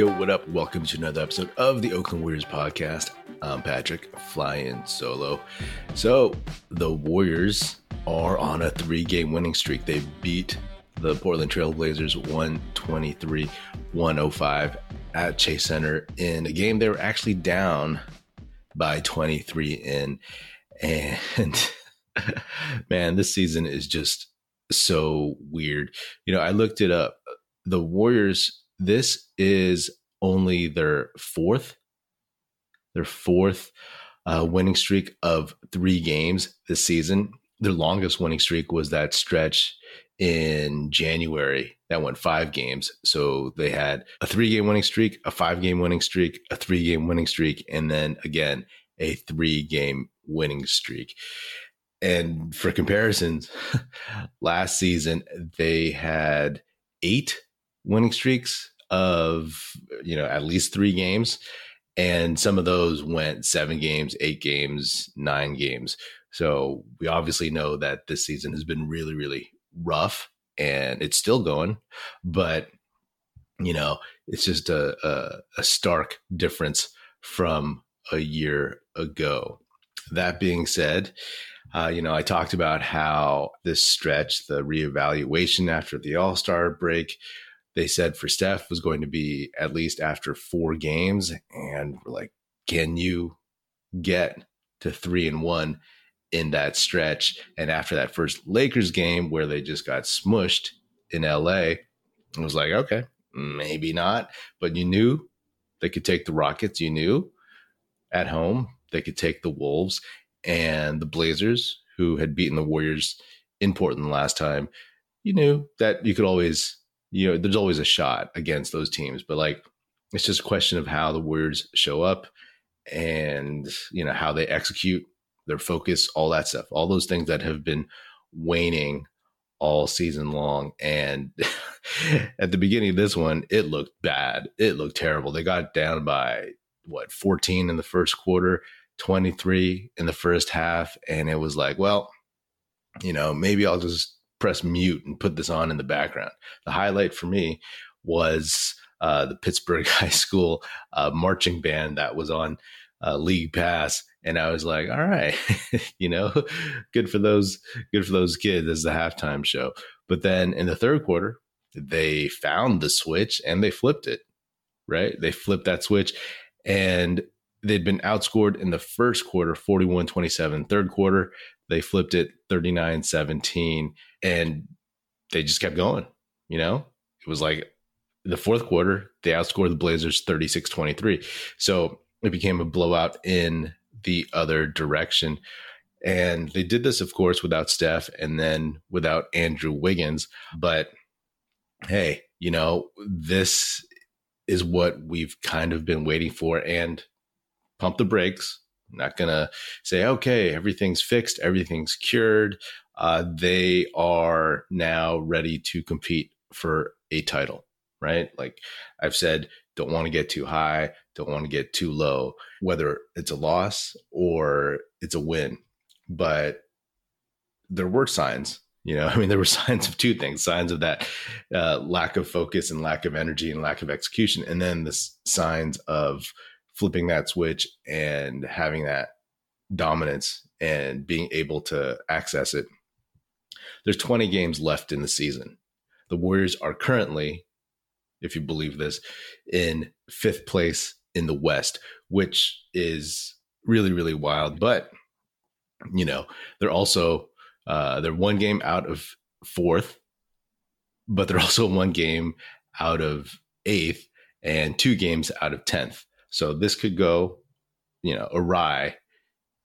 Yo, what up? Welcome to another episode of the Oakland Warriors podcast. I'm Patrick, flying solo. So, the Warriors are on a three game winning streak. They beat the Portland Trailblazers 123 105 at Chase Center in a game they were actually down by 23 in. And man, this season is just so weird. You know, I looked it up. The Warriors this is only their fourth, their fourth uh, winning streak of three games this season. Their longest winning streak was that stretch in January that went five games. So they had a three game winning streak, a five game winning streak, a three game winning streak, and then again, a three game winning streak. And for comparisons, last season they had eight winning streaks of you know at least three games. And some of those went seven games eight games nine games. So we obviously know that this season has been really really rough and it's still going but you know it's just a, a, a stark difference from a year ago. That being said uh, you know, I talked about how this stretch, the reevaluation after the All Star break, they said for Steph was going to be at least after four games. And we're like, can you get to three and one in that stretch? And after that first Lakers game where they just got smushed in LA, it was like, okay, maybe not. But you knew they could take the Rockets. You knew at home they could take the Wolves and the Blazers, who had beaten the Warriors in Portland last time. You knew that you could always you know, there's always a shot against those teams, but like it's just a question of how the Warriors show up and, you know, how they execute their focus, all that stuff, all those things that have been waning all season long. And at the beginning of this one, it looked bad. It looked terrible. They got down by what, 14 in the first quarter, 23 in the first half. And it was like, well, you know, maybe I'll just press mute and put this on in the background. The highlight for me was uh, the Pittsburg High School uh, marching band that was on uh, League Pass, and I was like, "All right, you know, good for those, good for those kids." as the halftime show. But then in the third quarter, they found the switch and they flipped it. Right, they flipped that switch, and they'd been outscored in the first quarter 41 27 third quarter they flipped it 39 17 and they just kept going. You know, it was like the fourth quarter, they outscored the Blazers 36 23. So it became a blowout in the other direction. And they did this, of course, without Steph and then without Andrew Wiggins. But hey, you know, this is what we've kind of been waiting for. And pump the brakes. I'm not going to say, okay, everything's fixed, everything's cured uh, they are now ready to compete for a title, right? Like I've said, don't want to get too high, don't want to get too low, whether it's a loss or it's a win. But there were signs, you know, I mean, there were signs of two things signs of that uh, lack of focus and lack of energy and lack of execution. And then the signs of flipping that switch and having that dominance and being able to access it there's 20 games left in the season. The Warriors are currently, if you believe this, in fifth place in the West, which is really, really wild. But, you know, they're also, uh, they're one game out of fourth, but they're also one game out of eighth and two games out of 10th. So this could go, you know, awry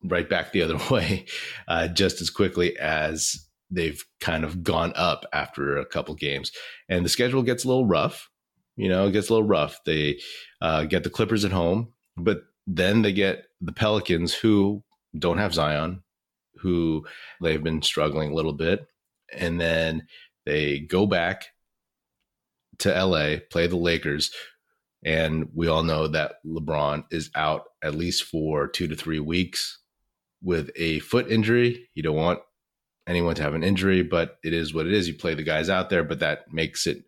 right back the other way uh, just as quickly as they've kind of gone up after a couple games, and the schedule gets a little rough. You know, it gets a little rough. They uh, get the Clippers at home, but then they get the Pelicans, who don't have Zion, who they've been struggling a little bit, and then they go back to LA, play the Lakers, and we all know that LeBron is out at least for two to three weeks with a foot injury. You don't want anyone to have an injury, but it is what it is. You play the guys out there, but that makes it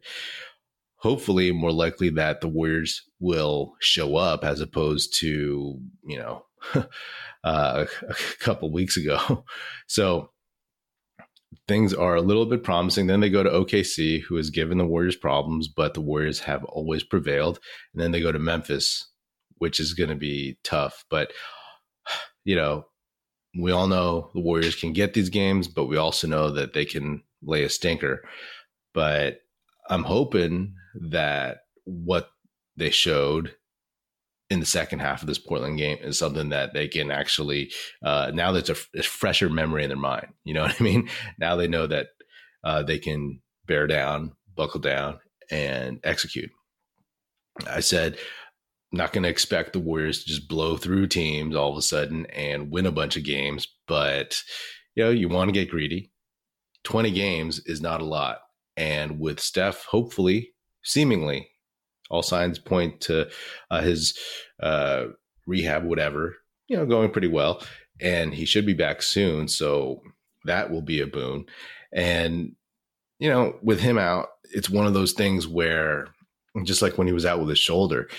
hopefully more likely that the Warriors will show up as opposed to, you know, uh, a couple weeks ago. So things are a little bit promising. Then they go to OKC, who has given the Warriors problems, but the Warriors have always prevailed. And then they go to Memphis, which is going to be tough. But, you know, we all know the Warriors can get these games, but we also know that they can lay a stinker. But I'm hoping that what they showed in the second half of this Portland game is something that they can actually uh, now that's a, a, fresher memory in their mind. You know what I mean? Now they know that uh, they can bear down, buckle down, and execute. I said, not going to expect the Warriors to just blow through teams all of a sudden and win a bunch of games, but you know you want to get greedy. Twenty games is not a lot, and with Steph, hopefully, seemingly all signs point to uh, his uh, rehab, whatever, you know, going pretty well. And he should be back soon. So that will be a boon. And, you know, with him out, it's one of those things where, just like when he was out with his shoulder,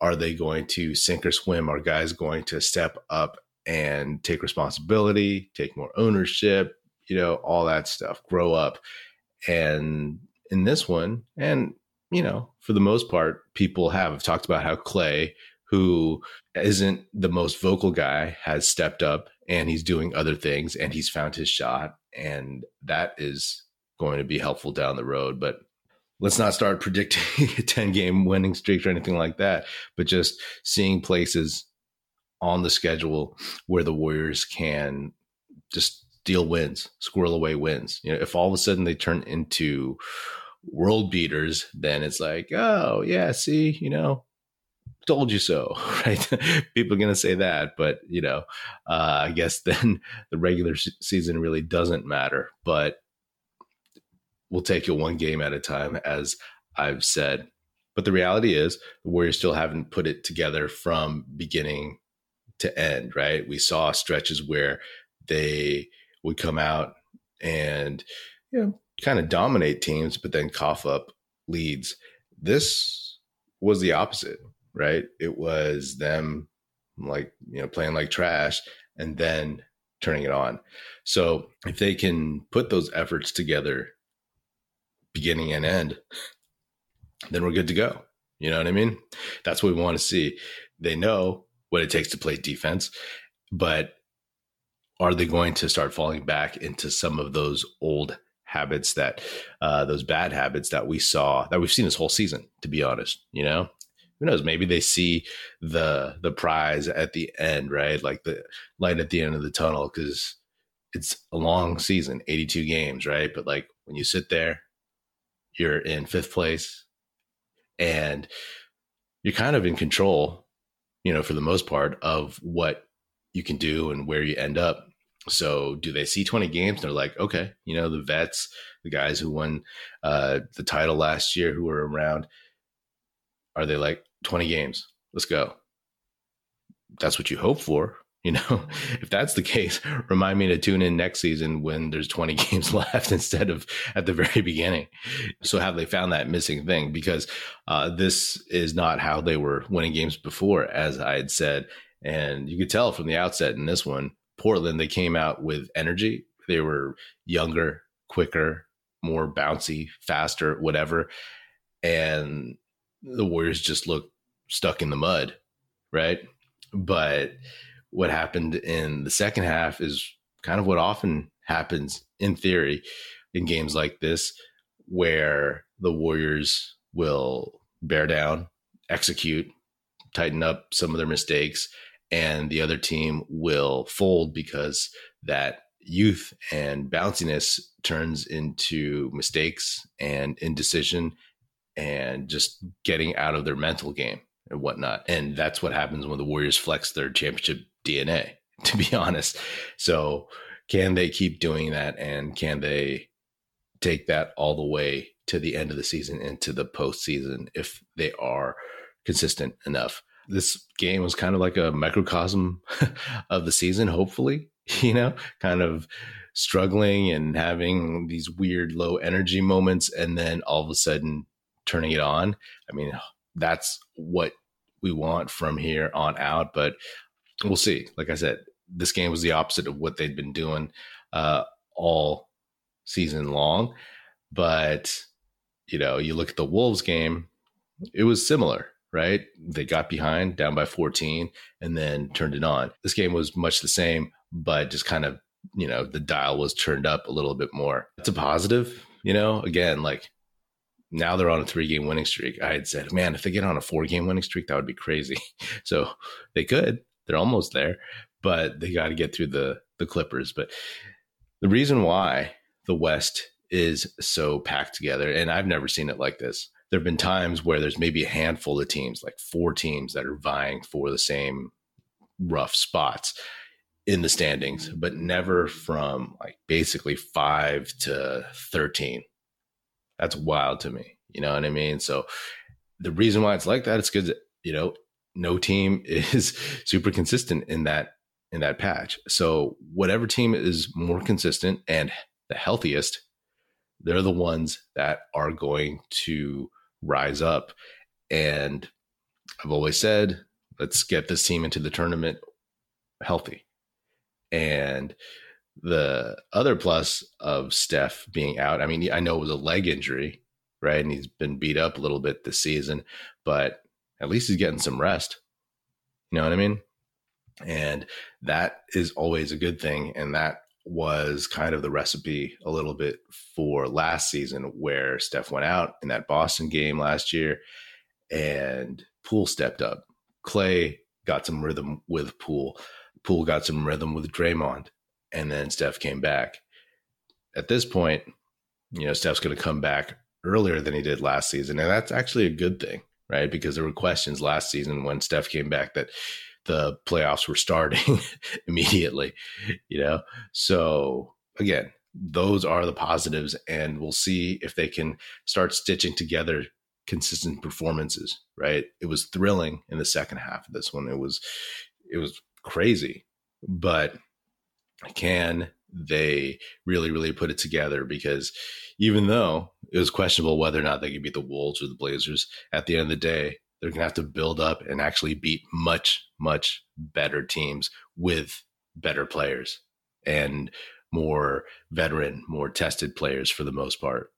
are they going to sink or swim? Are guys going to step up and take responsibility, take more ownership, you know, all that stuff, grow up? And in this one, and you know, for the most part, people have talked about how Clay, who isn't the most vocal guy, has stepped up and he's doing other things and he's found his shot. And that is going to be helpful down the road. But let's not start predicting a 10 game winning streak or anything like that, but just seeing places on the schedule where the Warriors can just steal wins, squirrel away wins. You know, if all of a sudden they turn into world beaters, then it's like, oh yeah, see, you know, told you so, right? People are going to say that, but you know, uh, I guess then the regular season really doesn't matter. But we'll take it one game at a time, as I've said. But the reality is, the Warriors still haven't put it together from beginning to end, right? We saw stretches where they would come out and you know kind of dominate teams, but then cough up leads. This was the opposite, right? It was them like, you know, playing like trash and then turning it on. So if they can put those efforts together, beginning and end, then we're good to go. You know what I mean? That's what we want to see. They know what it takes to play defense, but are they going to start falling back into some of those old habits that uh, those bad habits that we saw that we've seen this whole season. To be honest, you know, who knows? Maybe they see the the prize at the end, right? Like the light at the end of the tunnel, because it's a long season, eighty two games, right? But like when you sit there, you're in fifth place, and you're kind of in control, you know, for the most part of what you can do and where you end up so do they see 20 games? They're like, okay, you know, the vets, the guys who won uh, the title last year who were around, are they like 20 games? Let's go. That's what you hope for. You know, if that's the case, remind me to tune in next season when there's 20 games left instead of at the very beginning. So have they found that missing thing? Because uh, this is not how they were winning games before, as I had said. And you could tell from the outset in this one, Portland, they came out with energy. They were younger, quicker, more bouncy, faster, whatever. And the Warriors just looked stuck in the mud, right? But what happened in the second half is kind of what often happens in theory in games like this, where the Warriors will bear down, execute, tighten up some of their mistakes, and the other team will fold because that youth and bounciness turns into mistakes and indecision and just getting out of their mental game and whatnot. And that's what happens when the Warriors flex their championship DNA, to be honest. So, can they keep doing that? And can they take that all the way to the end of the season into the postseason if they are consistent enough? This game was kind of like a microcosm of the season, hopefully, you know, kind of struggling and having these weird low energy moments. And then all of a sudden turning it on. I mean, that's what we want from here on out. But we'll see. Like I said, this game was the opposite of what they'd been doing uh, all season long. But you know, you look at the Wolves game, it was similar, right? They got behind, down by 14, and then turned it on. This game was much the same, but just kind of, you know, the dial was turned up a little bit more. It's a positive, you know, again, like now they're on a three game winning streak. I had said, man, if they get on a four game winning streak, that would be crazy. So they could. They're almost there, but they got to get through the the Clippers. But the reason why the West is so packed together, and I've never seen it like this. There have been times where there's maybe a handful of teams, like four teams, that are vying for the same rough spots in the standings, mm-hmm. but never from like basically five to 13 that's wild to me. You know what I mean? So the reason why it's like that is because you know no team is super consistent in that in that patch. So whatever team is more consistent and the healthiest, they're the ones that are going to rise up. And I've always said, let's get this team into the tournament healthy. And the other plus of Steph being out, I mean, I know it was a leg injury, right? And he's been beat up a little bit this season, but at least he's getting some rest. You know what I mean? And that is always a good thing. And that was kind of the recipe a little bit for last season, where Steph went out in that Boston game last year and Poole stepped up. Clay got some rhythm with Poole. Poole got some rhythm with Draymond and then Steph came back. At this point, you know, Steph's going to come back earlier than he did last season. And that's actually a good thing, right? Because there were questions last season when Steph came back that the playoffs were starting immediately, you know? So again, those are the positives, and we'll see if they can start stitching together consistent performances, right? It was thrilling in the second half of this one. It was, it was crazy, but can they really, really put it together? Because even though it was questionable whether or not they could beat the Wolves or the Blazers, at the end of the day, they're going to have to build up and actually beat much, much better teams with better players and more veteran, more tested players for the most part.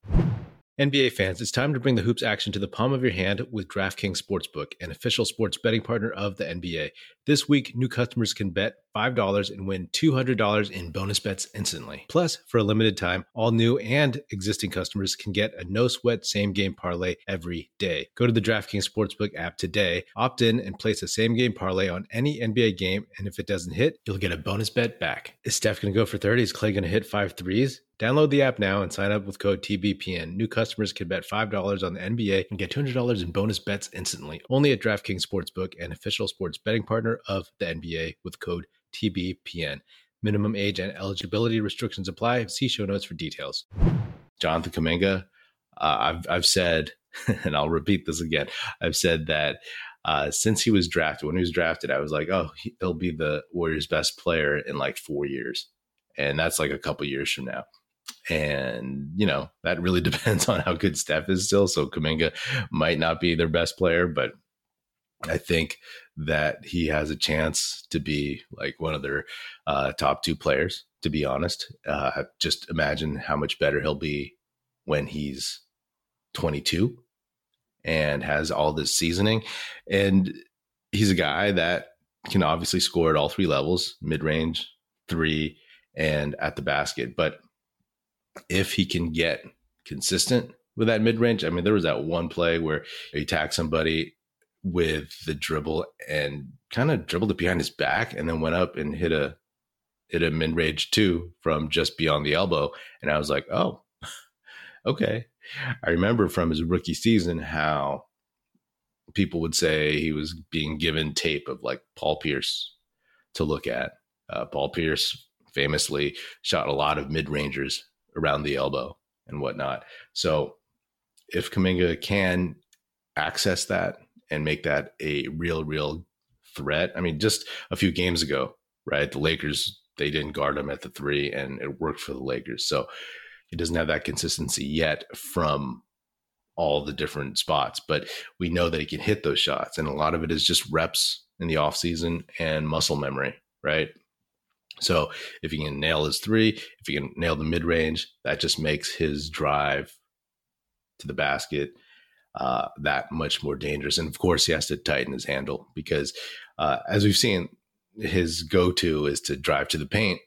NBA fans, it's time to bring the hoops action to the palm of your hand with DraftKings Sportsbook, an official sports betting partner of the NBA. This week, new customers can bet $5 and win $200 in bonus bets instantly. Plus, for a limited time, all new and existing customers can get a no sweat same game parlay every day. Go to the DraftKings Sportsbook app today, opt in, and place a same game parlay on any NBA game. And if it doesn't hit, you'll get a bonus bet back. Is Steph going to go for 30? Is Clay going to hit five threes? Download the app now and sign up with code TBPN. New customers can bet $5 on the NBA and get $200 in bonus bets instantly. Only at DraftKings Sportsbook, an official sports betting partner of the NBA with code TBPN. Minimum age and eligibility restrictions apply. See show notes for details. Jonathan Kuminga, uh, I've, I've said, and I'll repeat this again, I've said that uh, since he was drafted, when he was drafted, I was like, oh, he'll be the Warriors' best player in like four years. And that's like a couple years from now. And, you know, that really depends on how good Steph is still. So Kuminga might not be their best player, but I think that he has a chance to be like one of their uh, top two players, to be honest. Uh, just imagine how much better he'll be when he's 22 and has all this seasoning. And he's a guy that can obviously score at all three levels mid range, three, and at the basket. But if he can get consistent with that mid range, I mean, there was that one play where he tagged somebody with the dribble and kind of dribbled it behind his back and then went up and hit a hit a mid range two from just beyond the elbow. And I was like, oh, okay. I remember from his rookie season how people would say he was being given tape of like Paul Pierce to look at. Uh, Paul Pierce famously shot a lot of mid rangers around the elbow and whatnot. So if Kuminga can access that and make that a real, real threat, I mean, just a few games ago, right? The Lakers, they didn't guard him at the three and it worked for the Lakers. So he doesn't have that consistency yet from all the different spots, but we know that he can hit those shots. And a lot of it is just reps in the offseason and muscle memory, right? So if he can nail his three, if he can nail the mid range, that just makes his drive to the basket uh, that much more dangerous. And of course, he has to tighten his handle because, uh, as we've seen, his go to is to drive to the paint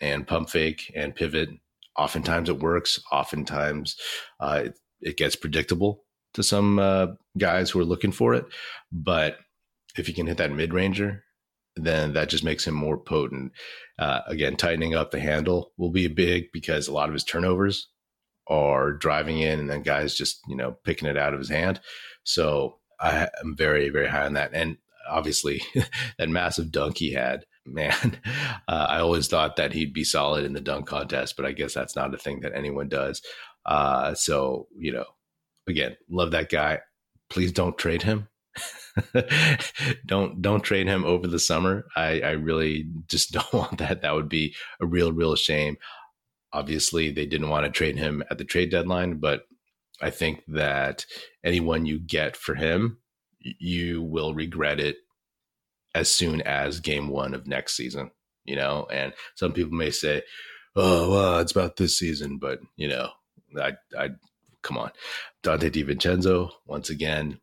and pump fake and pivot. Oftentimes it works. Oftentimes uh, it, it, gets predictable to some uh, guys who are looking for it. But if you can hit that mid ranger, then that just makes him more potent. Uh, again, tightening up the handle will be big because a lot of his turnovers are driving in and then guys just, you know, picking it out of his hand. So I am very, very high on that. And obviously, that massive dunk he had, man, uh, I always thought that he'd be solid in the dunk contest, but I guess that's not a thing that anyone does. Uh, so, you know, again, love that guy. Please don't trade him. don't don't trade him over the summer. I, I really just don't want that. That would be a real, real shame. Obviously, they didn't want to trade him at the trade deadline, but I think that anyone you get for him, you will regret it as soon as game one of next season. You know, and some people may say, "Oh, well, it's about this season," but you know, I, I come on, Donte DiVincenzo once again.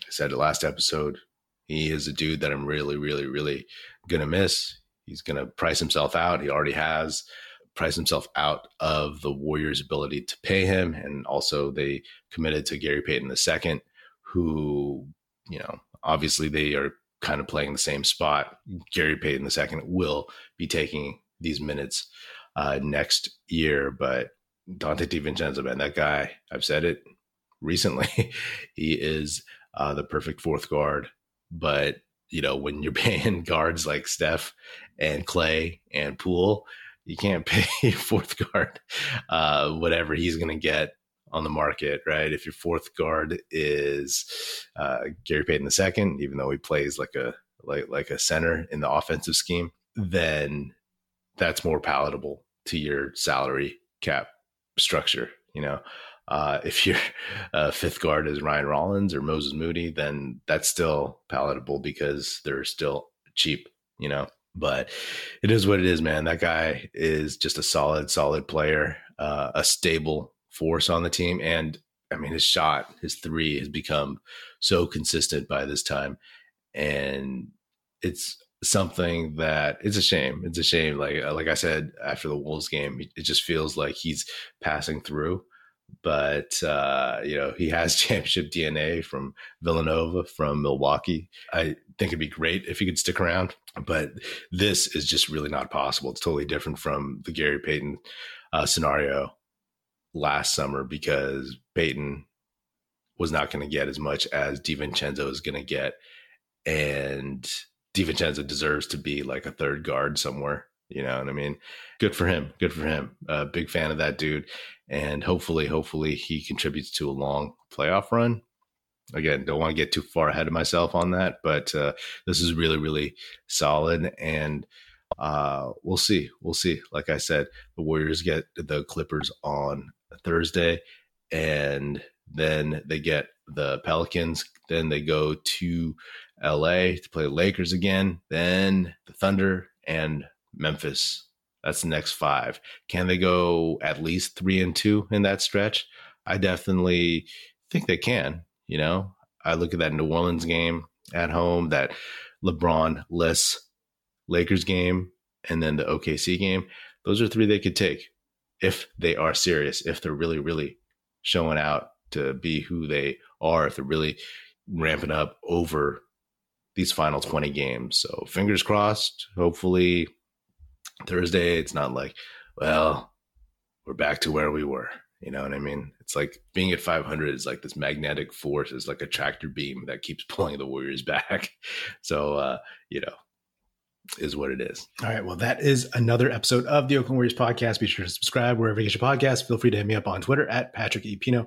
I said it last episode. He is a dude that I'm really, really, really gonna miss. He's gonna price himself out. He already has price himself out of the Warriors' ability to pay him. And also, they committed to Gary Payton II, who, you know, obviously they are kind of playing the same spot. Gary Payton II will be taking these minutes uh, next year, but Donte DiVincenzo, man, that guy, I've said it recently, he is uh, the perfect fourth guard. But, you know, when you're paying guards like Steph and Clay and Poole, you can't pay fourth guard uh, whatever he's going to get on the market, right? If your fourth guard is uh, Gary Payton II, even though he plays like a like like a center in the offensive scheme, then that's more palatable to your salary cap structure. You know, uh, if your uh, fifth guard is Ryan Rollins or Moses Moody, then that's still palatable because they're still cheap. You know, but it is what it is, man. That guy is just a solid, solid player, uh, a stable force on the team. And I mean, his shot, his three has become so consistent by this time. And it's something that it's a shame. It's a shame. Like, like I said, after the Wolves game, it just feels like he's passing through but uh, you know he has championship DNA from Villanova, from Milwaukee. I think it'd be great if he could stick around, but this is just really not possible. It's totally different from the Gary Payton uh, scenario last summer because Payton was not going to get as much as DiVincenzo is going to get, and DiVincenzo deserves to be like a third guard somewhere. You know what I mean? Good for him. Good for him. Uh, big fan of that dude and hopefully, hopefully he contributes to a long playoff run. Again, don't want to get too far ahead of myself on that, but uh, this is really, really solid, and uh, we'll see. We'll see. Like I said, the Warriors get the Clippers on Thursday, and then they get the Pelicans. Then they go to LA to play Lakers again. Then the Thunder and Memphis that's the next five. Can they go at least three and two in that stretch? I definitely think they can. You know, I look at that New Orleans game at home, that LeBron less Lakers game, and then the OKC game. Those are three they could take if they are serious, if they're really, really showing out to be who they are, if they're really ramping up over these final 20 games. So fingers crossed. Hopefully Thursday, it's not like, well, we're back to where we were. You know what I mean? It's like being at 500 is like this magnetic force, is like a tractor beam that keeps pulling the Warriors back. So, uh, you know, is what it is. All right. Well, that is another episode of the Oakland Warriors podcast. Be sure to subscribe wherever you get your podcast. Feel free to hit me up on Twitter at Patrick E. Pino